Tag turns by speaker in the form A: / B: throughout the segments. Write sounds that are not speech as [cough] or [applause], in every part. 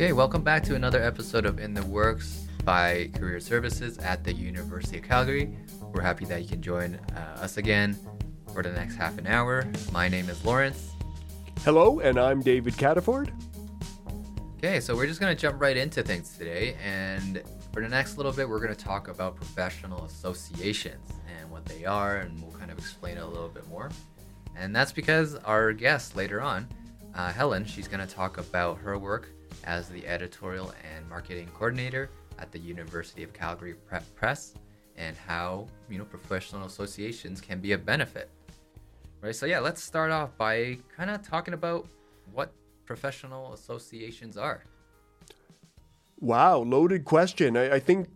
A: Okay, welcome back to another episode of In the Works by Career Services at the University of Calgary. We're happy that you can join uh, us again for the next half an hour. My name is Lawrence.
B: Hello, and I'm David Cataford.
A: Okay, so we're just going to jump right into things today. And for the next little bit, we're going to talk about professional associations and what they are, and we'll kind of explain it a little bit more. And that's because our guest later on, uh, Helen, she's going to talk about her work as the editorial and marketing coordinator at the University of Calgary Press and how you know professional associations can be a benefit. Right. So yeah, let's start off by kind of talking about what professional associations are.
B: Wow, loaded question. I, I think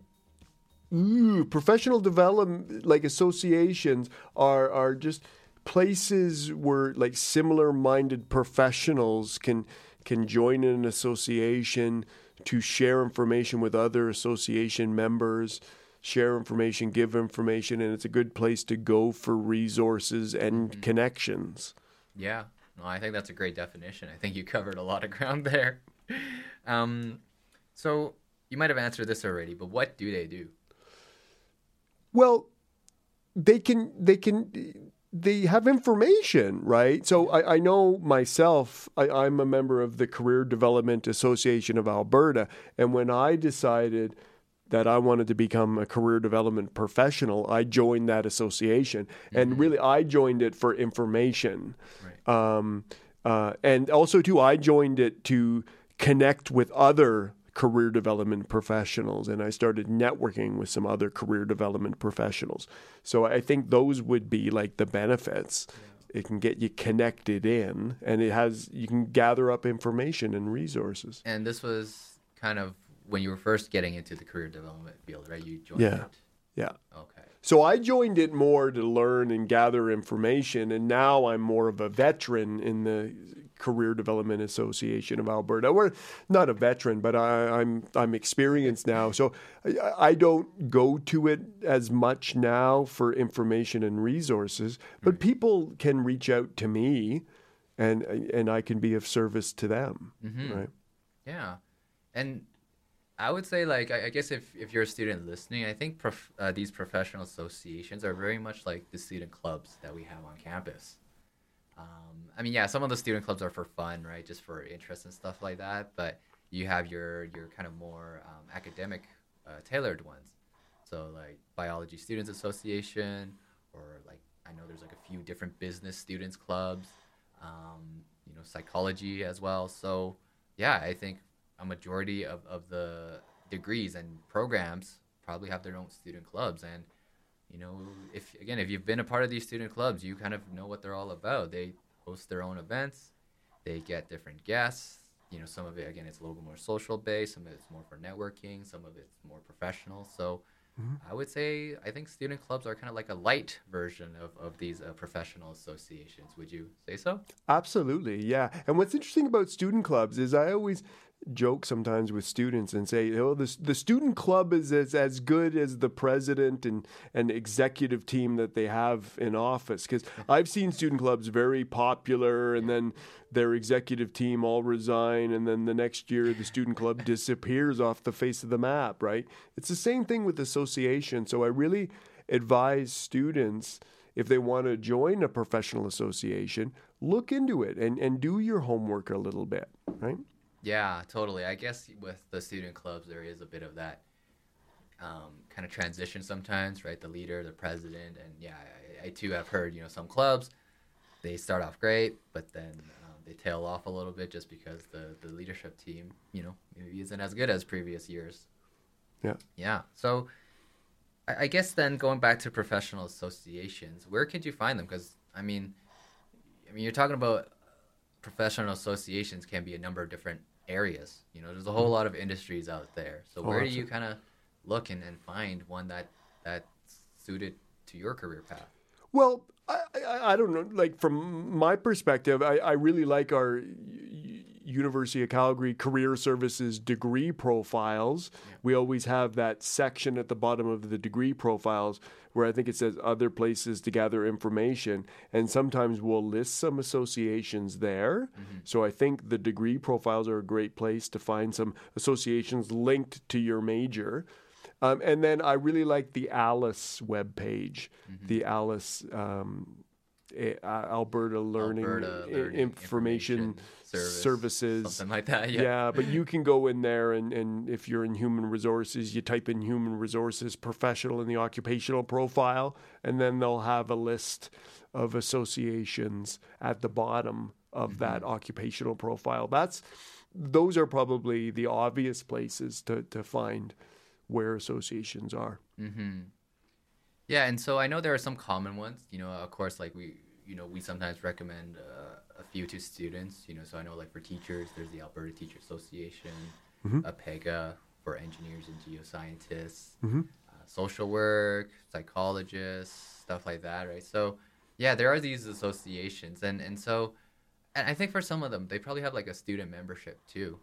B: ooh, professional development like associations are are just places where like similar minded professionals can can join an association to share information with other association members, share information, give information, and it's a good place to go for resources and mm-hmm. connections.
A: Yeah, no, I think that's a great definition. I think you covered a lot of [laughs] ground there. Um, so you might have answered this already, but what do they do?
B: Well, they can they can they have information, right? So I, I know myself, I, I'm a member of the Career Development Association of Alberta. And when I decided that I wanted to become a career development professional, I joined that association. Mm-hmm. And really, I joined it for information. Right. Um, uh, and also, too, I joined it to connect with other career development professionals and I started networking with some other career development professionals. So I think those would be like the benefits. Yeah. It can get you connected in and it has you can gather up information and resources.
A: And this was kind of when you were first getting into the career development field, right? You joined
B: yeah.
A: it.
B: Yeah.
A: Okay.
B: So I joined it more to learn and gather information, and now I'm more of a veteran in the Career Development Association of Alberta. We're not a veteran, but I, am I'm, I'm experienced now, so I, I, don't go to it as much now for information and resources. But people can reach out to me, and and I can be of service to them. Mm-hmm. Right?
A: Yeah, and I would say, like, I, guess if, if you're a student listening, I think prof, uh, these professional associations are very much like the student clubs that we have on campus. Um, I mean, yeah, some of the student clubs are for fun, right? Just for interest and stuff like that. But you have your your kind of more um, academic uh, tailored ones. So like biology students association, or like I know there's like a few different business students clubs. Um, you know, psychology as well. So yeah, I think a majority of, of the degrees and programs probably have their own student clubs and you know, if again, if you've been a part of these student clubs, you kind of know what they're all about. They host their own events, they get different guests. You know, some of it again, it's a little bit more social based. Some of it's more for networking. Some of it's more professional. So, mm-hmm. I would say I think student clubs are kind of like a light version of of these uh, professional associations. Would you say so?
B: Absolutely, yeah. And what's interesting about student clubs is I always joke sometimes with students and say, "Oh, the the student club is as, as good as the president and and executive team that they have in office." Because I've seen student clubs very popular, and then their executive team all resign, and then the next year the student club [laughs] disappears off the face of the map. Right? It's the same thing with association. So I really advise students if they want to join a professional association, look into it and, and do your homework a little bit, right?
A: Yeah, totally. I guess with the student clubs, there is a bit of that um, kind of transition sometimes, right? The leader, the president, and yeah, I, I, too have heard, you know, some clubs they start off great, but then um, they tail off a little bit just because the the leadership team, you know, maybe isn't as good as previous years.
B: Yeah.
A: Yeah. So, I, I guess then going back to professional associations, where could you find them? Because I mean, I mean, you're talking about professional associations can be a number of different areas. You know, there's a whole mm-hmm. lot of industries out there. So oh, where do you kind of look and, and find one that that's suited to your career path?
B: Well, I, I, I don't know. Like from my perspective, I, I really like our University of Calgary Career Services degree profiles, we always have that section at the bottom of the degree profiles where I think it says other places to gather information. And sometimes we'll list some associations there. So I think the degree profiles are a great place to find some associations linked to your major. Um, and then I really like the ALIS webpage, the ALIS um, Alberta Learning,
A: Alberta Learning
B: Information,
A: Information Service,
B: Services.
A: Something like that. Yeah.
B: Yeah, but you [laughs] can go in there and, and if you're in human resources, you type in human resources professional in the occupational profile, and then they'll have a list of associations at the bottom of that occupational profile. That's those are probably the obvious places to, to find where associations are.
A: Mm-hmm. Yeah, and so I know there are some common ones. You know, of course, like we, you know, we sometimes recommend uh, a few to students. You know, so I know like for teachers, there's the Alberta Teacher Association,
B: Mhm.
A: APEGA for engineers and geoscientists,
B: Mhm.
A: uh, social work, psychologists, stuff like that, right? So, yeah, there are these associations, and and so, and I think for some of them, they probably have like a student membership too.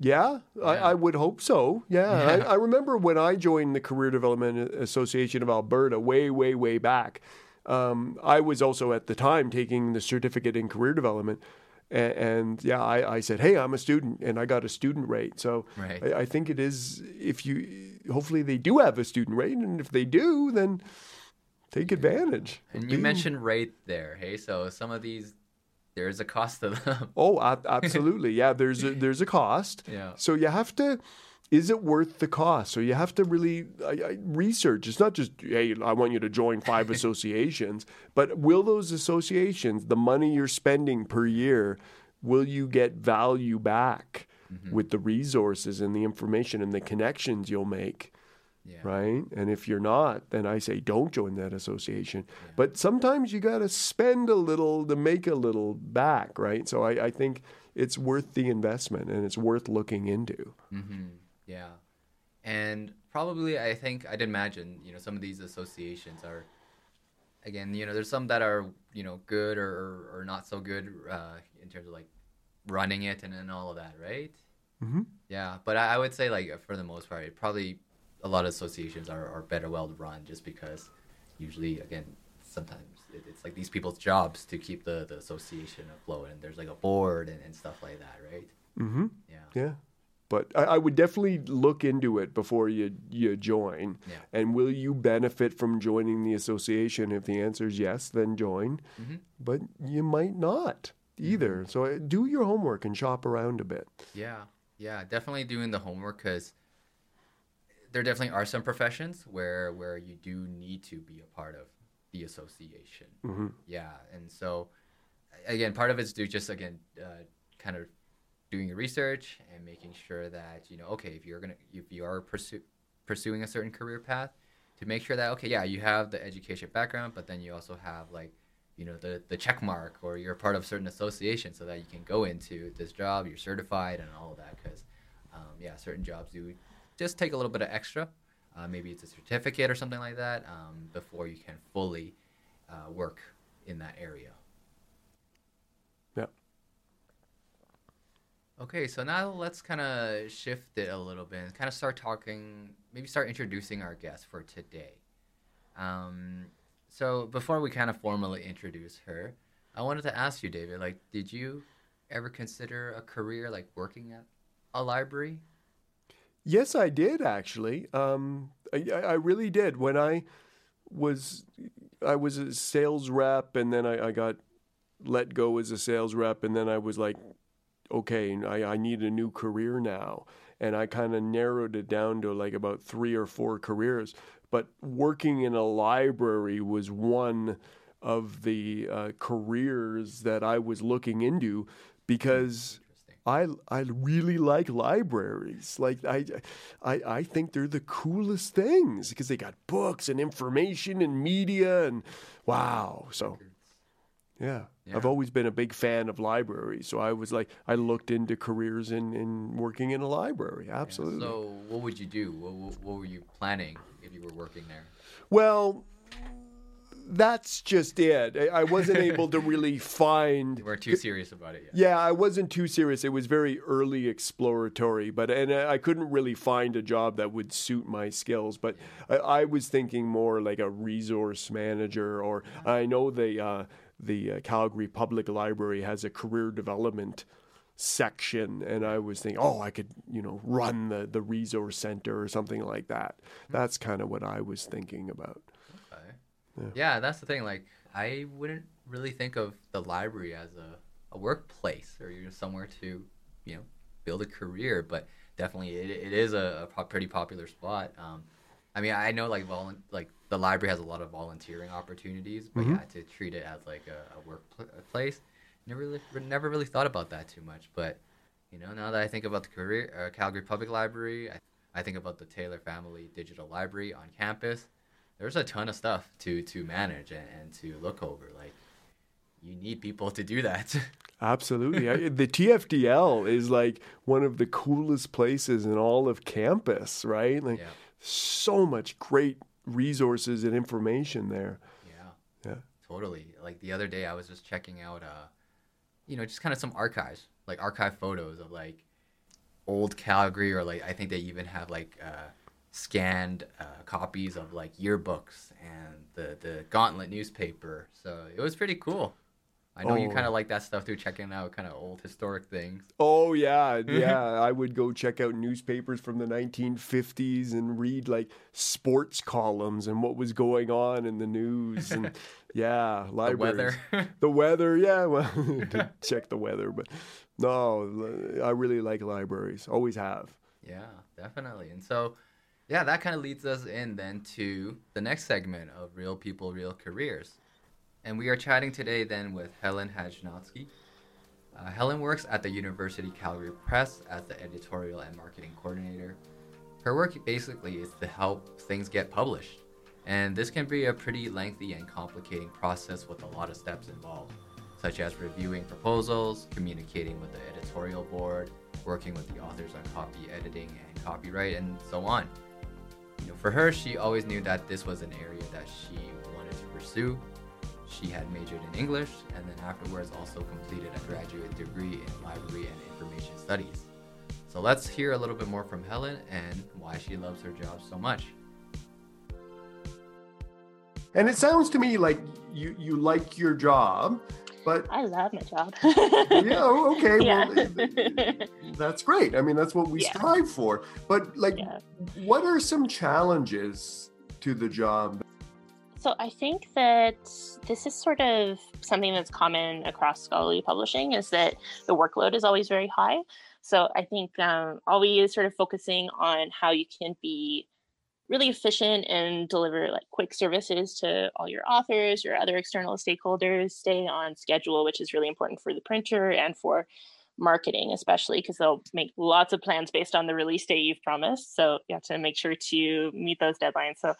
B: Yeah, I, I would hope so. Yeah,
A: Yeah.
B: I, I remember when I joined the Career Development Association of Alberta way, way, way back. Um, I was also at the time taking the certificate in career development, and, and yeah, I, I said, "Hey, I'm a student," and I got a student rate. So
A: Right.
B: I, I think it is if you hopefully they do have a student rate, and if they do, then take advantage.
A: And you
B: being-
A: mentioned rate there, hey? So some of these, there's a cost to them.
B: Oh, absolutely. Yeah, there's a, [laughs] there's a cost.
A: Yeah.
B: So you have to. Is it worth the cost? So you have to really I, I, research. It's not just hey, I want you to join five [laughs] associations, but will those associations, the money you're spending per year, will you get value back with the resources and the information and the connections you'll make?
A: Yeah.
B: right? And if you're not, then I say don't join that association. But sometimes you got to spend a little to make a little back, right? So I, I think it's worth the investment and it's worth looking into.
A: Mm-hmm. Yeah. And probably, I think I'd imagine, you know, some of these associations are, again, you know, there's some that are, you know, good or, or, or not so good uh, in terms of like running it and, and all of that, right?
B: Mm-hmm.
A: Yeah. But I, I would say, like, for the most part, it probably a lot of associations are, are better well run just because usually, again, sometimes it, it's like these people's jobs to keep the, the association afloat and there's like a board and, and stuff like that, right?
B: Mm-hmm.
A: Yeah.
B: Yeah. But I, I would definitely look into it before you you join.
A: Yeah.
B: And will you benefit from joining the association? If the answer is yes, then join.
A: Mhm.
B: But you might not either. So uh, do your homework and shop around a bit.
A: Yeah, yeah, definitely doing the homework because there definitely are some professions where where you do need to be a part of the association.
B: Mhm.
A: Yeah, and so again, part of it's do just again uh, kind of doing your research and making sure that you know okay if you're gonna if you are pursue, pursuing a certain career path to make sure that okay yeah you have the education background but then you also have like you know the the check mark or you're part of certain association so that you can go into this job you're certified and all of that because um, yeah certain jobs do just take a little bit of extra. Uh, maybe it's a certificate or something like that um, before you can fully uh, work in that area
B: Yeah.
A: Okay, so now let's kind of shift it a little bit and kind of start talking, maybe start introducing our guest for today. Um, so before we kind of formally introduce her, I wanted to ask you, David, like, did you ever consider a career like working at a library?
B: Yes, I did actually. Um, I, I really did. When I was, I was a sales rep, and then I, I got let go as a sales rep, and then I was like, okay, I, I need a new career now, and I kind of narrowed it down to like about three or four careers. But working in a library was one of the uh, careers that I was looking into because. I I really like libraries. Like I I I think they're the coolest things because they got books and information and media and wow. So yeah.
A: Yeah.
B: I've always been a big fan of libraries. So I was like I looked into careers in in working in a library.
A: Yeah,
B: Absolutely.
A: So what would you do? What, what, what were you planning if you were working there?
B: Well, that's just it. I, I wasn't [laughs] able to really find.
A: You weren't too serious about it yet.
B: Yeah, I wasn't too serious. It was very early exploratory, but and I couldn't really find a job that would suit my skills. But I, I was thinking more like a resource manager, or I know the uh, the uh, Calgary Public Library has a career development section and I was thinking, oh, I could, you know, run the, the resource center or something like that. That's kind of what I was thinking about.
A: Okay. Yeah. yeah, that's the thing. Like, I wouldn't really think of the library as a, a workplace or you're somewhere to, you know, build a career, but definitely it, it is a, a pretty popular spot. Um, I mean, I know like volu- like the library has a lot of volunteering opportunities, but mm-hmm. yeah, to treat it as like a, a workplace never really never really thought about that too much. But you know, now that I think about the career, uh, Calgary Public Library, I, I think about the Taylor Family Digital Library on campus. There's a ton of stuff to to manage and, and to look over. Like you need people to do that. [laughs]
B: Absolutely. the TFDL is like one of the coolest places in all of campus, right? Like yeah. So much great resources and information there.
A: Yeah. Yeah. Totally. Like the other day I was just checking out uh you know, just kind of some archives, like archive photos of like old Calgary, or like I think they even have like uh, scanned uh, copies of like yearbooks and the the Gauntlet newspaper. So it was pretty cool. I know oh. you kind of like that stuff too, checking out kind of old historic things.
B: Oh yeah, [laughs] yeah. I would go check out newspapers from the 1950s and read like sports columns and what was going on in the news and [laughs] yeah, libraries.
A: The weather. [laughs]
B: the weather, yeah. Well, check the weather, but no, I really like libraries. Always have.
A: Yeah, definitely. And so, yeah, that kind of leads us in then to the next segment of Real People, Real Careers. And we are chatting today then with Helen Hajnoczky. Uh, Helen works at the University Calgary Press as the editorial and marketing coordinator. Her work basically is to help things get published. And this can be a pretty lengthy and complicating process with a lot of steps involved, such as reviewing proposals, communicating with the editorial board, working with the authors on copy editing and copyright, and so on. You know, for her, she always knew that this was an area that she wanted to pursue, she had majored in English and then afterwards also completed a graduate degree in library and information studies. So let's hear a little bit more from Helen and why she loves her job so much.
B: And it sounds to me like you you like your job, but
C: I love my job. [laughs]
B: yeah, oh, okay. Yeah. Well, that's great. I mean, that's what we yeah. strive for. But like yeah. what are some challenges to the job
C: so I think that this is sort of something that's common across scholarly publishing is that the workload is always very high. So I think um, always sort of focusing on how you can be really efficient and deliver like quick services to all your authors, your other external stakeholders, stay on schedule, which is really important for the printer and for marketing, especially because they'll make lots of plans based on the release date you've promised. So you have to make sure to meet those deadlines. So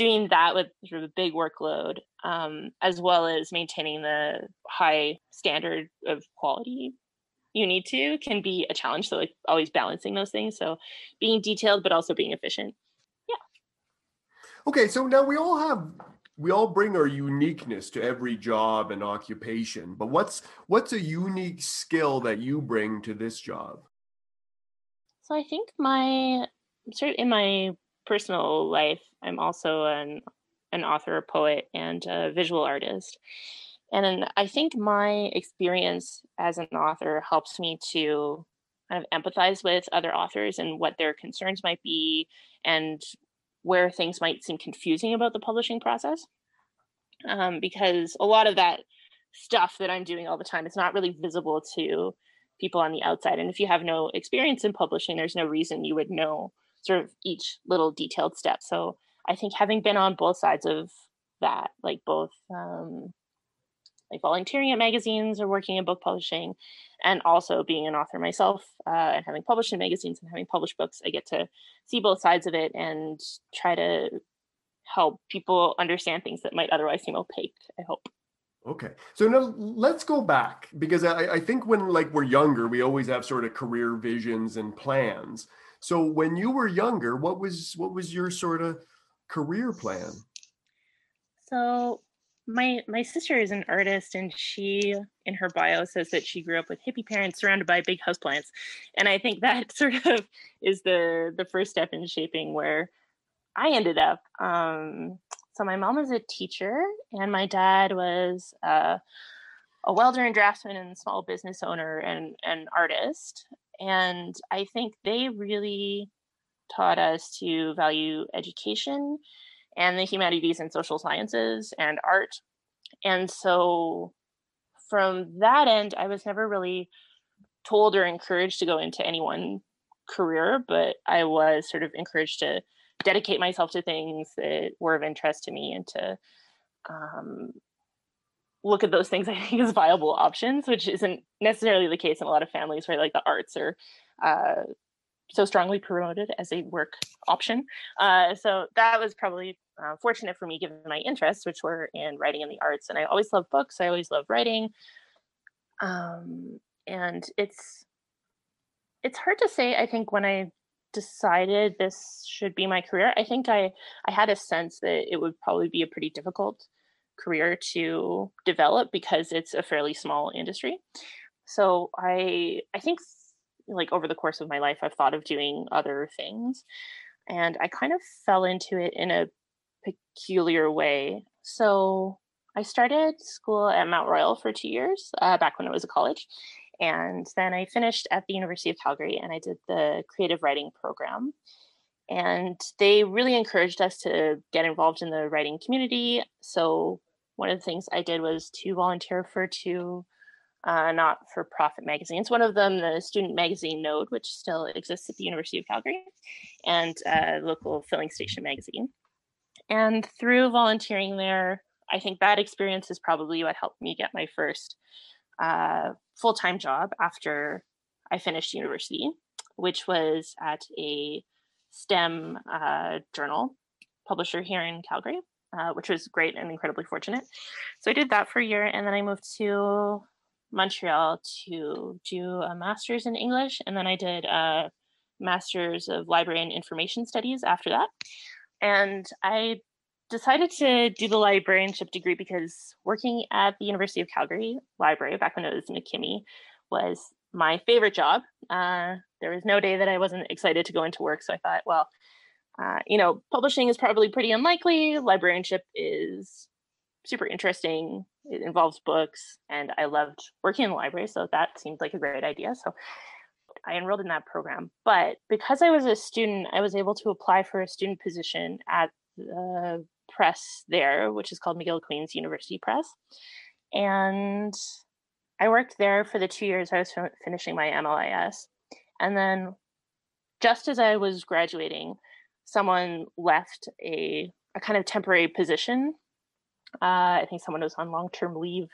C: doing that with sort of a big workload, um, as well as maintaining the high standard of quality you need to, can be a challenge. So, like always balancing those things. So, being detailed, but also being efficient. Yeah.
B: Okay. So now we all have we all bring our uniqueness to every job and occupation but what's what's a unique skill that you bring to this job
C: so i think my sort of in my personal life, I'm also an an author, poet, and a visual artist. And I think my experience as an author helps me to kind of empathize with other authors and what their concerns might be and where things might seem confusing about the publishing process. Um, because a lot of that stuff that I'm doing all the time is not really visible to people on the outside. And if you have no experience in publishing, there's no reason you would know sort of each little detailed step. So I think having been on both sides of that, like both um, like volunteering at magazines or working in book publishing, and also being an author myself uh, and having published in magazines and having published books, I get to see both sides of it and try to help people understand things that might otherwise seem opaque. I hope.
B: Okay, so now let's go back because I, I think when like we're younger, we always have sort of career visions and plans. So when you were younger, what was what was your sort of career plan?
C: So my my sister is an artist and she in her bio says that she grew up with hippie parents surrounded by big houseplants. And i think that [laughs] sort of is the the first step in shaping where i ended up. Um, so my mom was a teacher and my dad was uh, a welder and draftsman and small business owner and an artist and i think they really taught us to value education and the humanities and social sciences and art. And so from that end, I was never really told or encouraged to go into any one career, but I was sort of encouraged to dedicate myself to things that were of interest to me and to um, look at those things I think as viable options, which isn't necessarily the case in a lot of families, right? Like the arts are uh, so strongly promoted as a work option. Uh, so that was probably uh, fortunate for me given my interests, which were in writing and the arts. And I always loved books. I always loved writing. Um, and it's it's hard to say. I think when I decided this should be my career, I think I I had a sense that it would probably be a pretty difficult career to develop because it's a fairly small industry. So I I think like over the course of my life, I've thought of doing other things. And I kind of fell into it in a peculiar way. So I started school at Mount Royal for two years, uh, back when it was a college. And then I finished at the University of Calgary and I did the creative writing program. And they really encouraged us to get involved in the writing community. So one of the things I did was to volunteer for two uh, not for profit magazines. One of them, the student magazine Node, which still exists at the University of Calgary, and a local filling station magazine. And through volunteering there, I think that experience is probably what helped me get my first uh, full time job after I finished university, which was at a STEM uh, journal publisher here in Calgary. Uh, which was great and incredibly fortunate. So I did that for a year, and then I moved to Montreal to do a master's in English, and then I did a master's of library and information studies after that. And I decided to do the librarianship degree because working at the University of Calgary Library back when it was in MacKimmie was my favorite job. Uh, there was no day that I wasn't excited to go into work. So I thought, well, uh, you know, publishing is probably pretty unlikely. Librarianship is super interesting. It involves books, and I loved working in the library, so that seemed like a great idea. So I enrolled in that program. But because I was a student, I was able to apply for a student position at the press there, which is called McGill Queen's University Press. And I worked there for the two years I was finishing my MLIS. And then just as I was graduating, someone left a, a kind of temporary position uh, I think someone was on long term leave,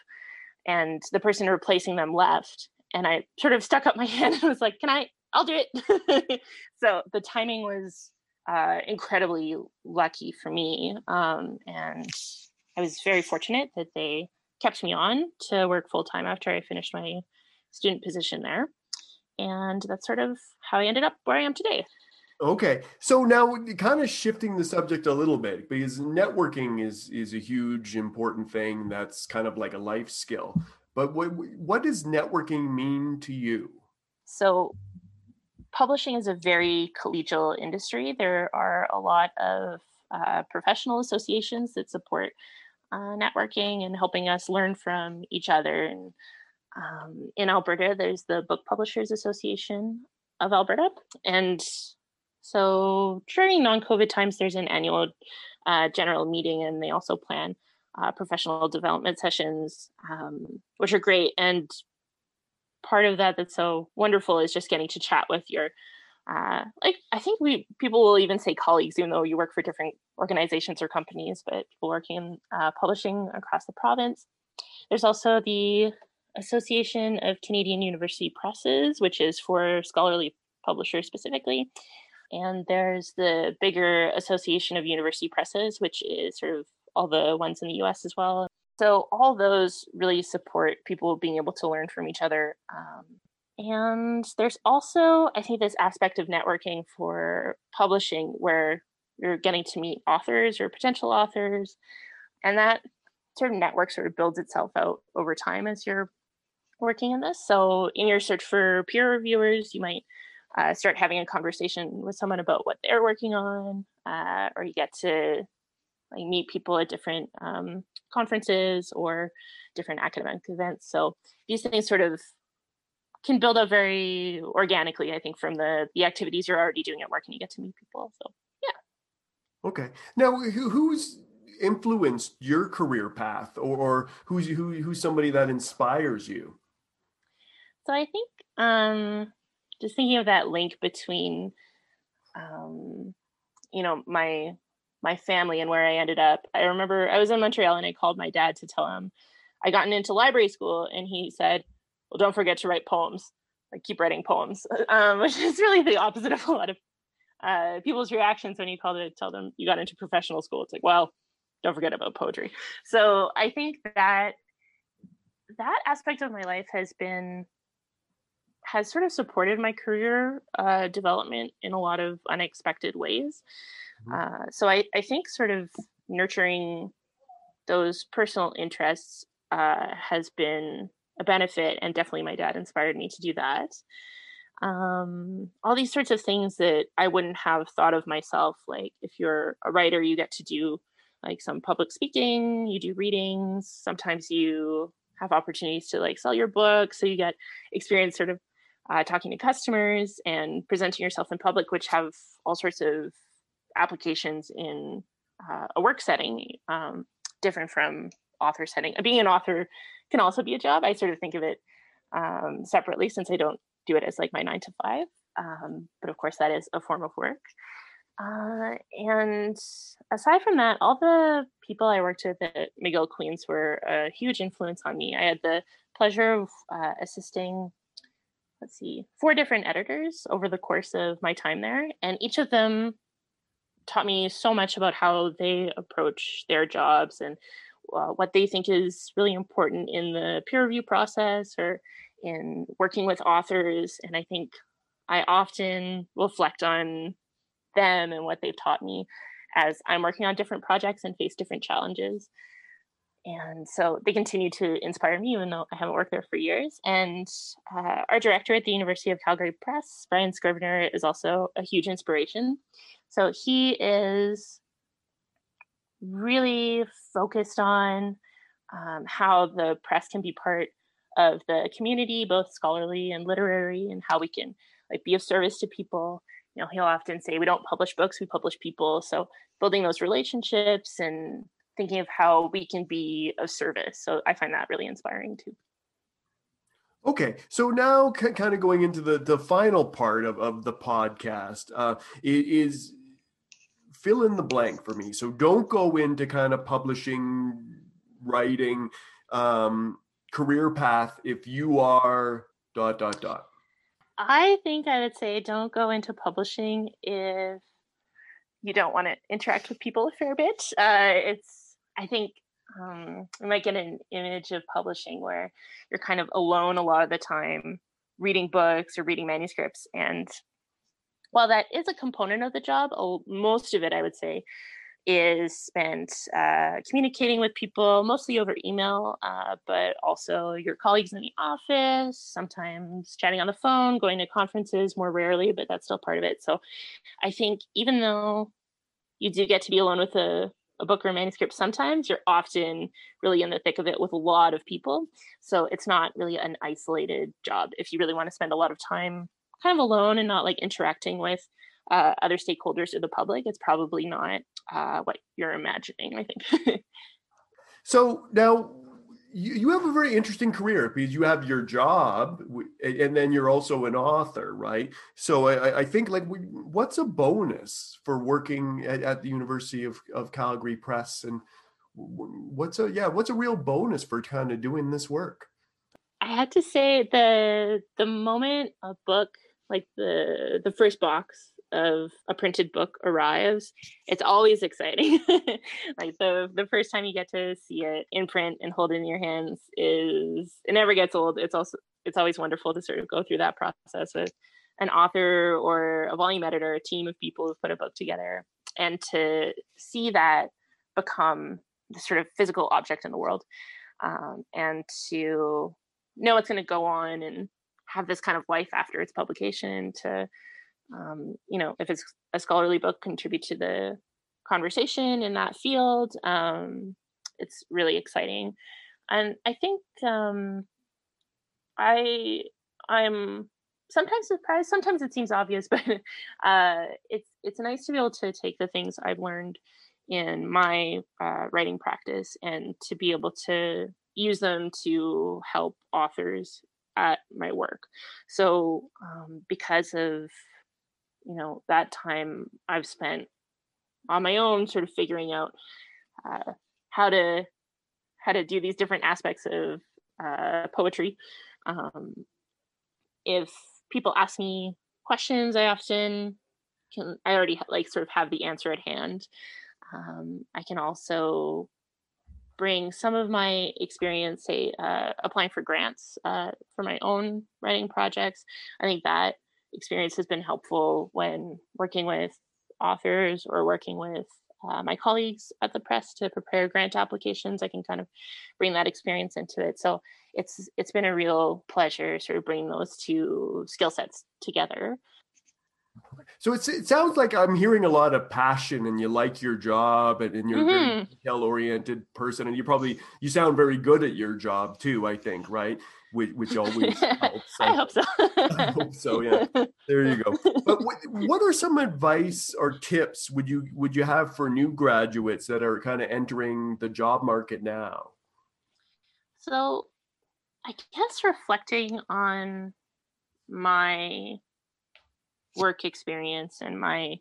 C: and the person replacing them left. And I sort of stuck up my [laughs] hand and was like, "Can I? I'll do it." [laughs] so the timing was uh, incredibly lucky for me, um, and I was very fortunate that they kept me on to work full time after I finished my student position there. And that's sort of how I ended up where I am today.
B: Okay, so now kind of shifting the subject a little bit because networking is is a huge important thing. That's kind of like a life skill. But what what does networking mean to you?
C: So, publishing is a very collegial industry. There are a lot of uh, professional associations that support uh, networking and helping us learn from each other. And um, in Alberta, there's the Book Publishers Association of Alberta, and so during non-COVID times, there's an annual uh, general meeting, and they also plan uh, professional development sessions, um, which are great. And part of that that's so wonderful is just getting to chat with your uh, like I think we people will even say colleagues, even though you work for different organizations or companies, but people working in uh, publishing across the province. There's also the Association of Canadian University Presses, which is for scholarly publishers specifically. And there's the bigger Association of University Presses, which is sort of all the ones in the US as well. So, all those really support people being able to learn from each other. Um, and there's also, I think, this aspect of networking for publishing where you're getting to meet authors or potential authors. And that sort of network sort of builds itself out over time as you're working in this. So in your search for peer reviewers, you might uh, start having a conversation with someone about what they're working on, uh, or you get to like meet people at different um, conferences or different academic events. So these things sort of can build up very organically, I think, from the the activities you're already doing at work, and you get to meet people. So yeah.
B: Okay. Now, who, who's influenced your career path, or, or who's who, who's somebody that inspires you?
C: So I think um, just thinking of that link between, um, you know, my my family and where I ended up. I remember I was in Montreal and I called my dad to tell him I gotten into library school, and he said, "Well, don't forget to write poems. Like keep writing poems," [laughs] um, which is really the opposite of a lot of uh, people's reactions when you call to tell them you got into professional school. It's like, well, don't forget about poetry. So I think that that aspect of my life has been has sort of supported my career uh, development in a lot of unexpected ways. Mm-hmm. Uh, so I, I think sort of nurturing those personal interests uh, has been a benefit, and definitely my dad inspired me to do that. Um, all these sorts of things that I wouldn't have thought of myself. Like if you're a writer, you get to do like some public speaking, you do readings. Sometimes you have opportunities to like sell your book, so you get experience sort of uh, talking to customers and presenting yourself in public, which have all sorts of applications in uh, a work setting, um, different from author setting. Being an author can also be a job. I sort of think of it um, separately since I don't do it as like my nine to five. Um, but of course, that is a form of work. Uh, and aside from that, all the people I worked with at McGill Queens were a huge influence on me. I had the pleasure of uh, assisting let's see, four different editors over the course of my time there. And each of them taught me so much about how they approach their jobs and uh, what they think is really important in the peer review process or in working with authors. And I think I often reflect on them and what they've taught me as I'm working on different projects and face different challenges and so they continue to inspire me even though i haven't worked there for years and uh, our director at the university of calgary press brian scrivener is also a huge inspiration. So he is really focused on um, how the press can be part of the community both scholarly and literary and how we can like be of service to people. You know he'll often say we don't publish books we publish people. So building those relationships and thinking of how we can be of service. So I find that really inspiring too.
B: Okay, so now c- kind of going into the the final part of, of the podcast uh, is fill in the blank for me. So don't go into kind of publishing, writing, um, career path if you are dot dot dot.
C: I think I would say don't go into publishing if you don't want to interact with people a fair bit. Uh, it's I think um, we might get an image of publishing where you're kind of alone a lot of the time reading books or reading manuscripts. And while that is a component of the job, most of it, I would say, is spent uh, communicating with people, mostly over email, uh, but also your colleagues in the office, sometimes chatting on the phone, going to conferences more rarely, but that's still part of it. So I think even though you do get to be alone with the a book or a manuscript, sometimes you're often really in the thick of it with a lot of people. So it's not really an isolated job. If you really want to spend a lot of time kind of alone and not like interacting with uh, other stakeholders or the public, it's probably not uh, what you're imagining, I think. [laughs]
B: so now you, you have a very interesting career because you have your job and then you're also an author, right? So I, I think like what's a bonus for working at, at the University of, of Calgary Press and what's a yeah what's a real bonus for kind of doing this work?
C: I had to say the the moment a book like the the first box of a printed book arrives, it's always exciting. [laughs] like the the first time you get to see it in print and hold it in your hands is it never gets old. It's also it's always wonderful to sort of go through that process with an author or a volume editor, a team of people who've put a book together, and to see that become the sort of physical object in the world, um, and to know it's going to go on and have this kind of life after its publication. To um, you know, if it's a scholarly book, contribute to the conversation in that field. Um, it's really exciting, and I think um, I I'm sometimes surprised. Sometimes it seems obvious, [laughs] but uh, it's it's nice to be able to take the things I've learned in my uh, writing practice and to be able to use them to help authors at my work. So um, because of you know that time I've spent on my own, sort of figuring out uh, how to how to do these different aspects of uh, poetry. Um, if people ask me questions, I often can. I already like sort of have the answer at hand. Um, I can also bring some of my experience, say, uh, applying for grants uh, for my own writing projects. I think that experience has been helpful when working with authors or working with uh, my colleagues at the press to prepare grant applications. I can kind of bring that experience into it. So it's it's been a real pleasure sort of bringing those two skill sets together.
B: So it's it sounds like I'm hearing a lot of passion, and you like your job, and, and you're mm-hmm. a very detail oriented person, and you probably you sound very good at your job too. I think, right? Which, which [laughs] always helps. [laughs]
C: I hope so. [laughs]
B: I hope so. Yeah. There you go. But what, what are some advice or tips would you would you have for new graduates that are kind of entering the job market now?
C: So, I guess reflecting on my work experience and my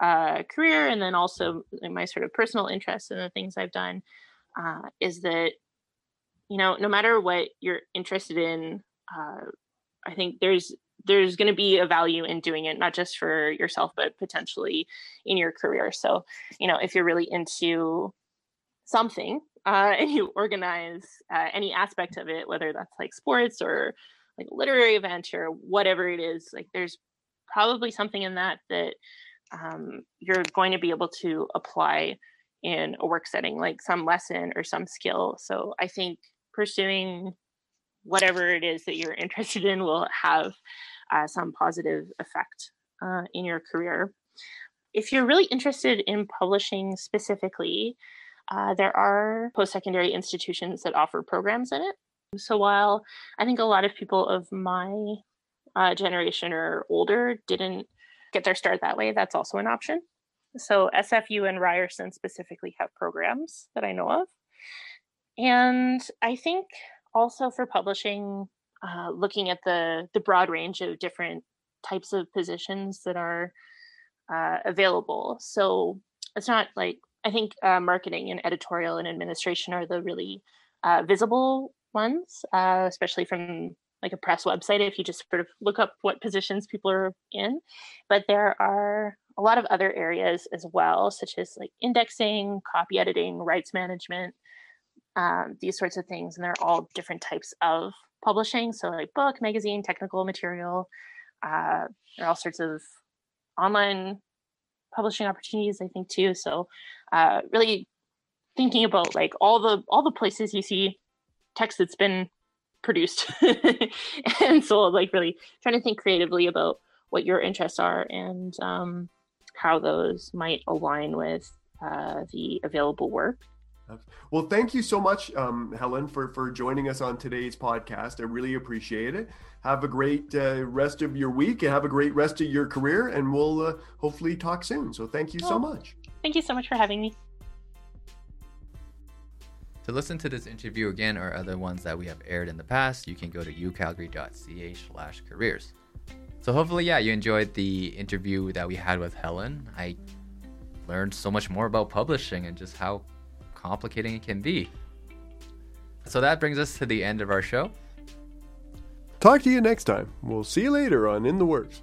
C: uh, career, and then also my sort of personal interests and the things I've done, uh, is that you know, no matter what you're interested in, uh, I think there's there's going to be a value in doing it, not just for yourself, but potentially in your career. So, you know, if you're really into something uh, [laughs] and you organize uh, any aspect of it, whether that's like sports or like a literary event or whatever it is, like there's probably something in that that um, you're going to be able to apply in a work setting, like some lesson or some skill. So I think pursuing whatever it is that you're [laughs] interested in will have uh, some positive effect uh, in your career. If you're really interested in publishing specifically, uh, there are post secondary institutions that offer programs in it. So while I think a lot of people of my uh, generation or older didn't get their start that way, that's also an option. So SFU and Ryerson specifically have programs that I know of. And I think also for publishing, uh, looking at the the broad range of different types of positions that are uh, available. So it's not like I think uh, marketing and editorial and administration are the really uh, visible ones, uh, especially from like a press website. If you just sort of look up what positions people are in, but there are a lot of other areas as well, such as like indexing, copy editing, rights management, um, these sorts of things. And they're all different types of publishing. So, like book, magazine, technical material. Uh, there are all sorts of online publishing opportunities, I think, too. So, uh, really thinking about like all the all the places you see text that's been produced [laughs] and so like really trying to think creatively about what your interests are and um, how those might align with uh, the available work
B: well, thank you so much, um, Helen, for, for joining us on today's podcast. I really appreciate it. Have a great uh, rest of your week and have a great rest of your career. And we'll uh, hopefully talk soon. So thank you so much.
C: Thank you so much for having me.
A: To listen to this interview again or other ones that we have aired in the past, you can go to ucalgary.ca slash careers. So hopefully, yeah, you enjoyed the interview that we had with Helen. I learned so much more about publishing and just how complicating it can be. So that brings us to the end of our show.
B: Talk to you next time. We'll see you later on In the Works.